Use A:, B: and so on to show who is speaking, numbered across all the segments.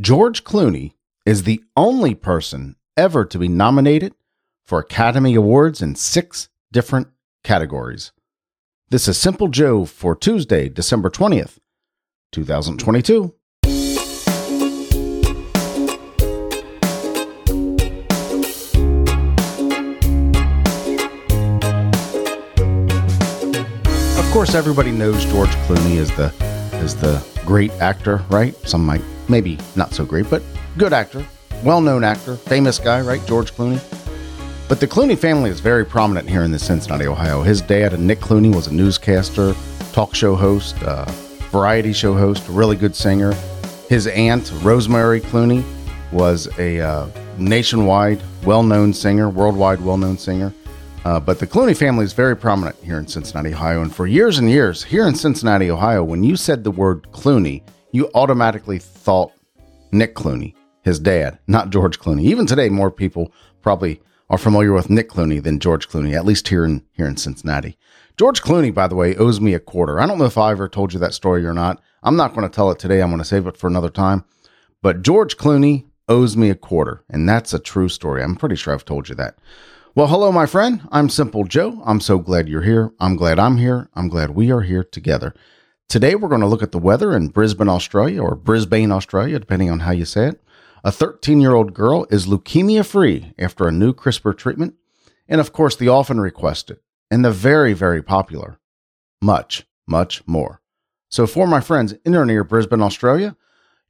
A: George Clooney is the only person ever to be nominated for Academy Awards in six different categories. This is Simple Joe for Tuesday, December 20th, 2022. Of course, everybody knows George Clooney is the is the great actor, right? Some might maybe not so great, but good actor, well-known actor, famous guy, right? George Clooney. But the Clooney family is very prominent here in the Cincinnati, Ohio. His dad, Nick Clooney, was a newscaster, talk show host, uh, variety show host, really good singer. His aunt, Rosemary Clooney, was a uh, nationwide well-known singer, worldwide well-known singer. Uh, but the Clooney family is very prominent here in Cincinnati, Ohio. And for years and years, here in Cincinnati, Ohio, when you said the word Clooney, you automatically thought Nick Clooney, his dad, not George Clooney. Even today, more people probably are familiar with Nick Clooney than George Clooney, at least here in here in Cincinnati. George Clooney, by the way, owes me a quarter. I don't know if I ever told you that story or not. I'm not going to tell it today. I'm going to save it for another time. But George Clooney owes me a quarter, and that's a true story. I'm pretty sure I've told you that. Well, hello, my friend. I'm Simple Joe. I'm so glad you're here. I'm glad I'm here. I'm glad we are here together. Today, we're going to look at the weather in Brisbane, Australia, or Brisbane, Australia, depending on how you say it. A 13 year old girl is leukemia free after a new CRISPR treatment. And of course, the often requested and the very, very popular, much, much more. So, for my friends in or near Brisbane, Australia,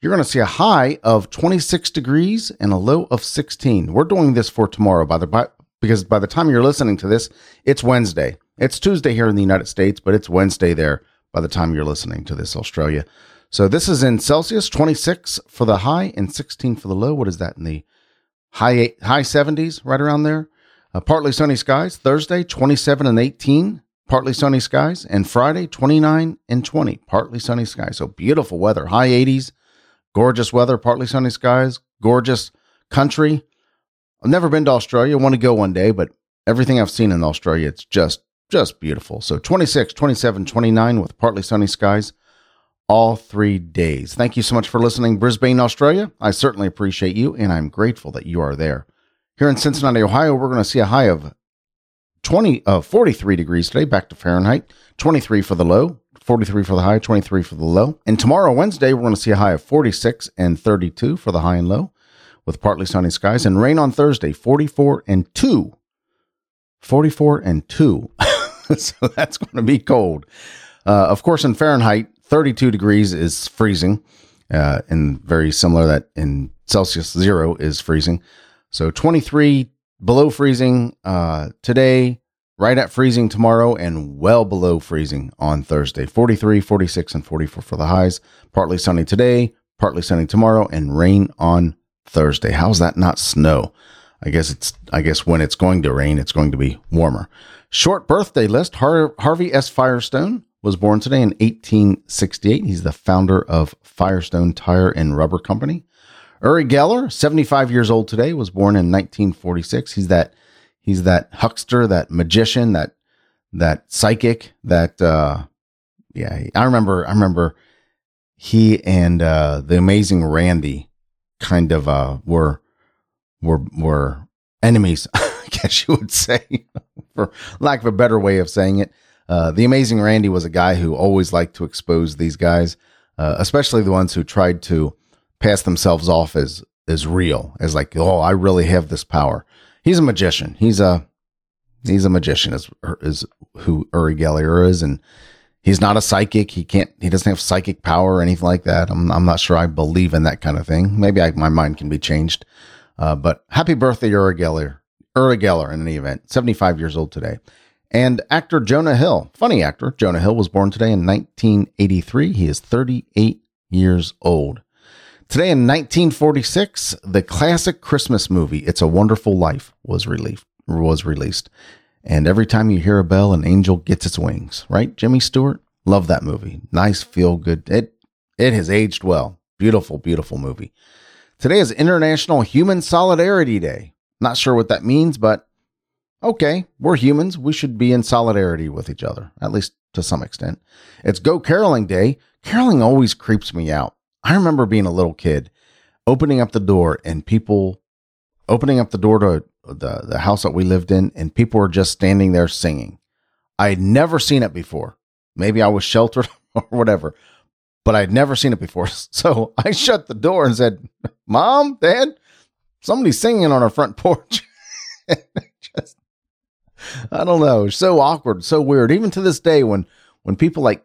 A: you're going to see a high of 26 degrees and a low of 16. We're doing this for tomorrow, by the by, because by the time you're listening to this, it's Wednesday. It's Tuesday here in the United States, but it's Wednesday there by the time you're listening to this, Australia. So this is in Celsius, 26 for the high and 16 for the low. What is that in the high eight, high 70s, right around there? Uh, partly sunny skies. Thursday, 27 and 18, partly sunny skies, and Friday, 29 and 20, partly sunny skies. So beautiful weather, high 80s, gorgeous weather, partly sunny skies, gorgeous country. I've never been to Australia. I want to go one day, but everything I've seen in Australia, it's just just beautiful. So 26, 27, 29 with partly sunny skies all three days. Thank you so much for listening, Brisbane, Australia. I certainly appreciate you, and I'm grateful that you are there. Here in Cincinnati, Ohio, we're going to see a high of 20, uh, 43 degrees today, back to Fahrenheit, 23 for the low, 43 for the high, 23 for the low. And tomorrow, Wednesday, we're going to see a high of 46 and 32 for the high and low with partly sunny skies and rain on Thursday, 44 and 2. 44 and 2. so that's going to be cold. Uh, of course, in Fahrenheit, 32 degrees is freezing, uh, and very similar that in Celsius, zero is freezing. So 23 below freezing uh, today, right at freezing tomorrow, and well below freezing on Thursday. 43, 46, and 44 for the highs. Partly sunny today, partly sunny tomorrow, and rain on Thursday. How's that not snow? I guess it's I guess when it's going to rain, it's going to be warmer. Short birthday list: Har- Harvey S. Firestone was born today in 1868. He's the founder of Firestone Tire and Rubber Company. Uri Geller, 75 years old today, was born in 1946. He's that he's that huckster, that magician, that that psychic, that uh yeah, I remember I remember he and uh the amazing Randi kind of uh were were were enemies, I guess you would say, for lack of a better way of saying it. Uh, the amazing Randi was a guy who always liked to expose these guys, uh, especially the ones who tried to pass themselves off as as real, as like, oh, I really have this power. He's a magician. He's a he's a magician, is is who Uri Geller is, and he's not a psychic. He can't. He doesn't have psychic power or anything like that. I'm I'm not sure I believe in that kind of thing. Maybe I, my mind can be changed. Uh, but happy birthday, Uri Geller. Uri Geller, in any event, 75 years old today. And actor Jonah Hill, funny actor, Jonah Hill was born today in 1983. He is 38 years old. Today in 1946, the classic Christmas movie It's a Wonderful Life was released was released. And every time you hear a bell, an angel gets its wings, right? Jimmy Stewart, love that movie. Nice, feel good. It it has aged well. Beautiful, beautiful movie. Today is International Human Solidarity Day. Not sure what that means, but okay, we're humans. We should be in solidarity with each other, at least to some extent. It's Go Caroling Day. Caroling always creeps me out. I remember being a little kid opening up the door and people opening up the door to the, the house that we lived in and people were just standing there singing. I had never seen it before. Maybe I was sheltered or whatever, but I'd never seen it before. So I shut the door and said, Mom, Dad, somebody's singing on our front porch. just, I don't know. So awkward, so weird. Even to this day, when when people like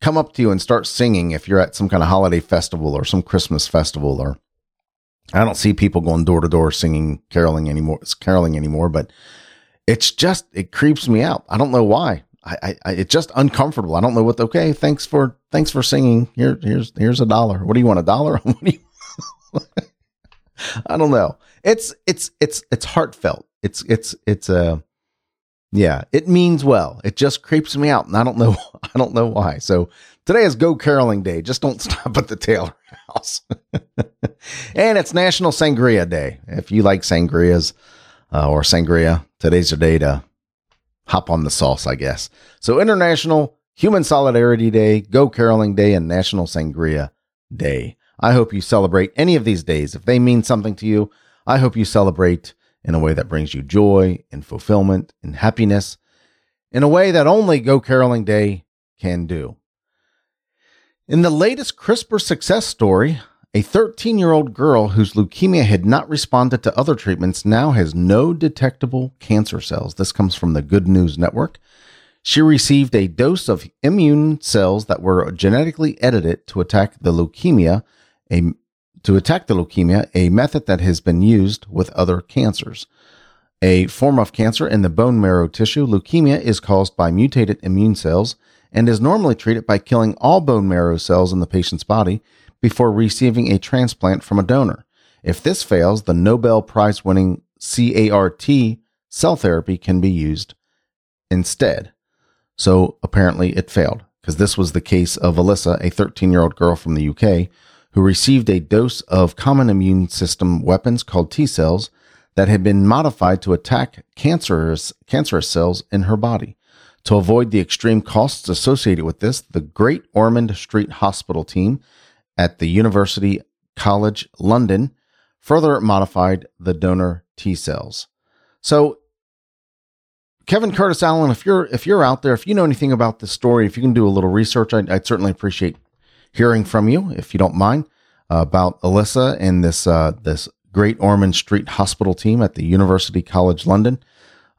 A: come up to you and start singing, if you're at some kind of holiday festival or some Christmas festival, or I don't see people going door to door singing caroling anymore. It's caroling anymore, but it's just it creeps me out. I don't know why. I, I, it's just uncomfortable. I don't know what. Okay, thanks for thanks for singing. Here, here's here's a dollar. What do you want? A dollar? what do you? I don't know. It's it's it's it's heartfelt. It's it's it's a uh, yeah. It means well. It just creeps me out, and I don't know. I don't know why. So today is Go Caroling Day. Just don't stop at the Taylor House. and it's National Sangria Day. If you like sangrias uh, or sangria, today's your day to hop on the sauce, I guess. So, International Human Solidarity Day, Go Caroling Day, and National Sangria Day. I hope you celebrate any of these days. If they mean something to you, I hope you celebrate in a way that brings you joy and fulfillment and happiness in a way that only Go Caroling Day can do. In the latest CRISPR success story, a 13 year old girl whose leukemia had not responded to other treatments now has no detectable cancer cells. This comes from the Good News Network. She received a dose of immune cells that were genetically edited to attack the leukemia, a, to attack the leukemia, a method that has been used with other cancers. A form of cancer in the bone marrow tissue, leukemia is caused by mutated immune cells and is normally treated by killing all bone marrow cells in the patient's body before receiving a transplant from a donor. If this fails, the Nobel Prize winning CAR-T cell therapy can be used instead. So apparently it failed because this was the case of Alyssa, a 13 year old girl from the UK who received a dose of common immune system weapons called T cells that had been modified to attack cancerous, cancerous cells in her body. To avoid the extreme costs associated with this, the Great Ormond Street Hospital team at the University College London further modified the donor T cells. So Kevin Curtis Allen, if you're if you're out there, if you know anything about this story, if you can do a little research, I'd, I'd certainly appreciate hearing from you, if you don't mind, uh, about Alyssa and this uh, this Great Ormond Street Hospital team at the University College London.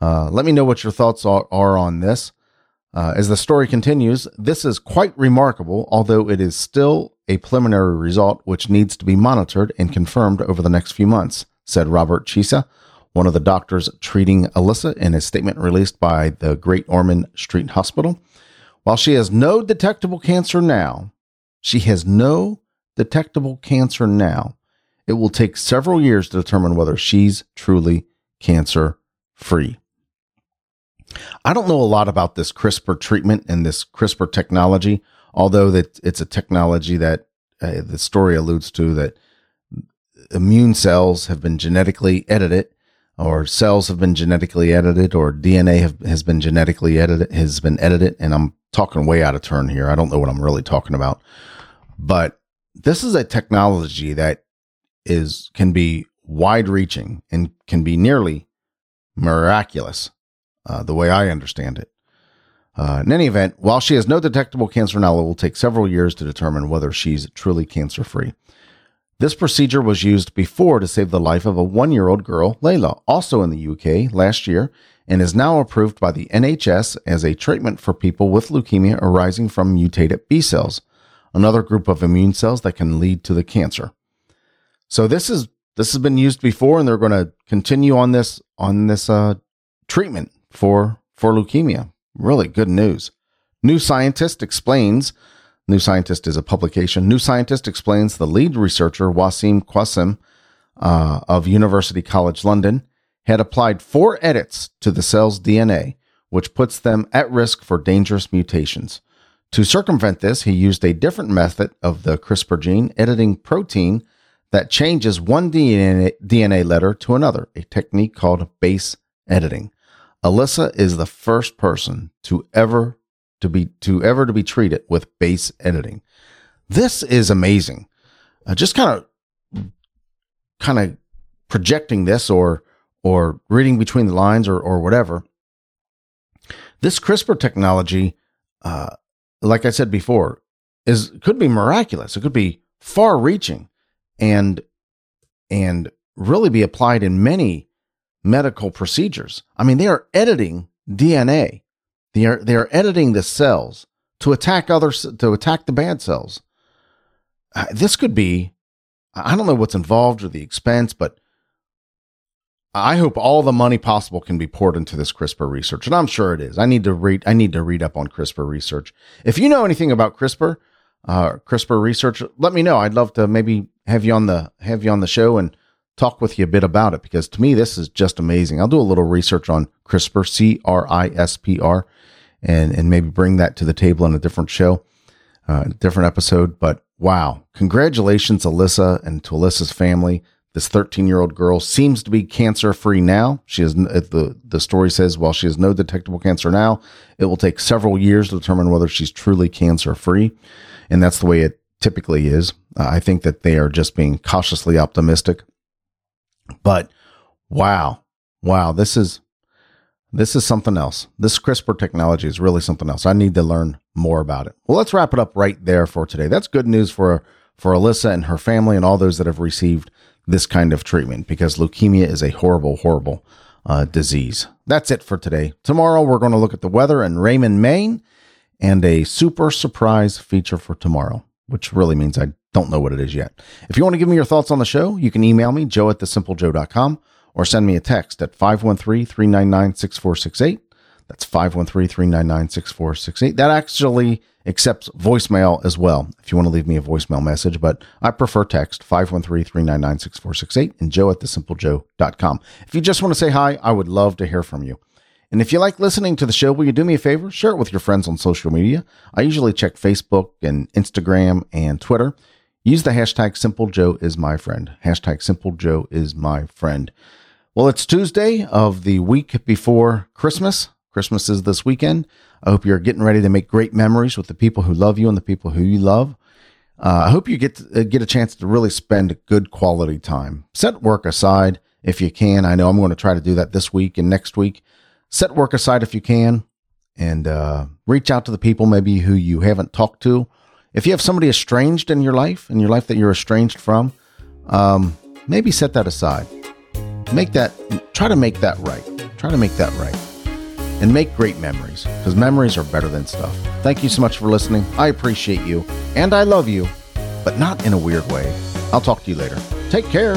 A: Uh, let me know what your thoughts are, are on this. Uh, as the story continues, this is quite remarkable, although it is still a preliminary result which needs to be monitored and confirmed over the next few months, said Robert Chiesa, one of the doctors treating Alyssa in a statement released by the Great Ormond Street Hospital. While she has no detectable cancer now, she has no detectable cancer now. It will take several years to determine whether she's truly cancer free. I don't know a lot about this CRISPR treatment and this CRISPR technology, although that it's a technology that uh, the story alludes to that immune cells have been genetically edited or cells have been genetically edited or DNA have, has been genetically edited has been edited and I'm talking way out of turn here. I don't know what I'm really talking about. But this is a technology that is can be wide reaching and can be nearly miraculous uh, the way I understand it. Uh, in any event, while she has no detectable cancer now, it will take several years to determine whether she's truly cancer free. This procedure was used before to save the life of a one year old girl, Layla, also in the UK last year, and is now approved by the NHS as a treatment for people with leukemia arising from mutated B cells, another group of immune cells that can lead to the cancer. So this is this has been used before, and they're going to continue on this on this uh, treatment for for leukemia. Really good news. New Scientist explains. New Scientist is a publication. New Scientist explains the lead researcher Waseem Qasim uh, of University College London had applied four edits to the cell's DNA, which puts them at risk for dangerous mutations. To circumvent this, he used a different method of the CRISPR gene editing protein that changes one DNA, DNA letter to another, a technique called base editing. Alyssa is the first person to ever to be to ever to be treated with base editing. This is amazing. Uh, just kind of kind of projecting this or or reading between the lines or or whatever, this CRISPR technology, uh, like I said before, is could be miraculous. It could be far reaching and and really be applied in many medical procedures. I mean, they are editing DNA. They are they are editing the cells to attack others to attack the bad cells. Uh, this could be I don't know what's involved or the expense, but I hope all the money possible can be poured into this CRISPR research, and I'm sure it is. I need to read. I need to read up on CRISPR research. If you know anything about CRISPR, uh, CRISPR research, let me know. I'd love to maybe have you on the have you on the show and talk with you a bit about it because to me this is just amazing. I'll do a little research on CRISPR, C R I S P R, and and maybe bring that to the table in a different show, uh, a different episode. But wow, congratulations, Alyssa, and to Alyssa's family. This 13 year old girl seems to be cancer free now. She has the the story says while she has no detectable cancer now, it will take several years to determine whether she's truly cancer free, and that's the way it typically is. Uh, I think that they are just being cautiously optimistic. But wow, wow, this is this is something else. This CRISPR technology is really something else. I need to learn more about it. Well, let's wrap it up right there for today. That's good news for for Alyssa and her family and all those that have received this kind of treatment because leukemia is a horrible, horrible uh, disease. That's it for today. Tomorrow, we're going to look at the weather in Raymond, Maine, and a super surprise feature for tomorrow, which really means I don't know what it is yet. If you want to give me your thoughts on the show, you can email me, joe at thesimplejoe.com, or send me a text at 513 399 6468. That's 513 399 6468. That actually accepts voicemail as well if you want to leave me a voicemail message, but I prefer text 513 399 6468 and joe at thesimplejoe.com. If you just want to say hi, I would love to hear from you. And if you like listening to the show, will you do me a favor? Share it with your friends on social media. I usually check Facebook and Instagram and Twitter. Use the hashtag Simple Joe is my friend. Hashtag Simple Joe is my friend. Well, it's Tuesday of the week before Christmas. Christmas is this weekend. I hope you're getting ready to make great memories with the people who love you and the people who you love. Uh, I hope you get to, uh, get a chance to really spend good quality time. Set work aside if you can. I know I'm going to try to do that this week and next week. Set work aside if you can, and uh, reach out to the people maybe who you haven't talked to. If you have somebody estranged in your life, in your life that you're estranged from, um, maybe set that aside. Make that. Try to make that right. Try to make that right and make great memories because memories are better than stuff. Thank you so much for listening. I appreciate you and I love you, but not in a weird way. I'll talk to you later. Take care.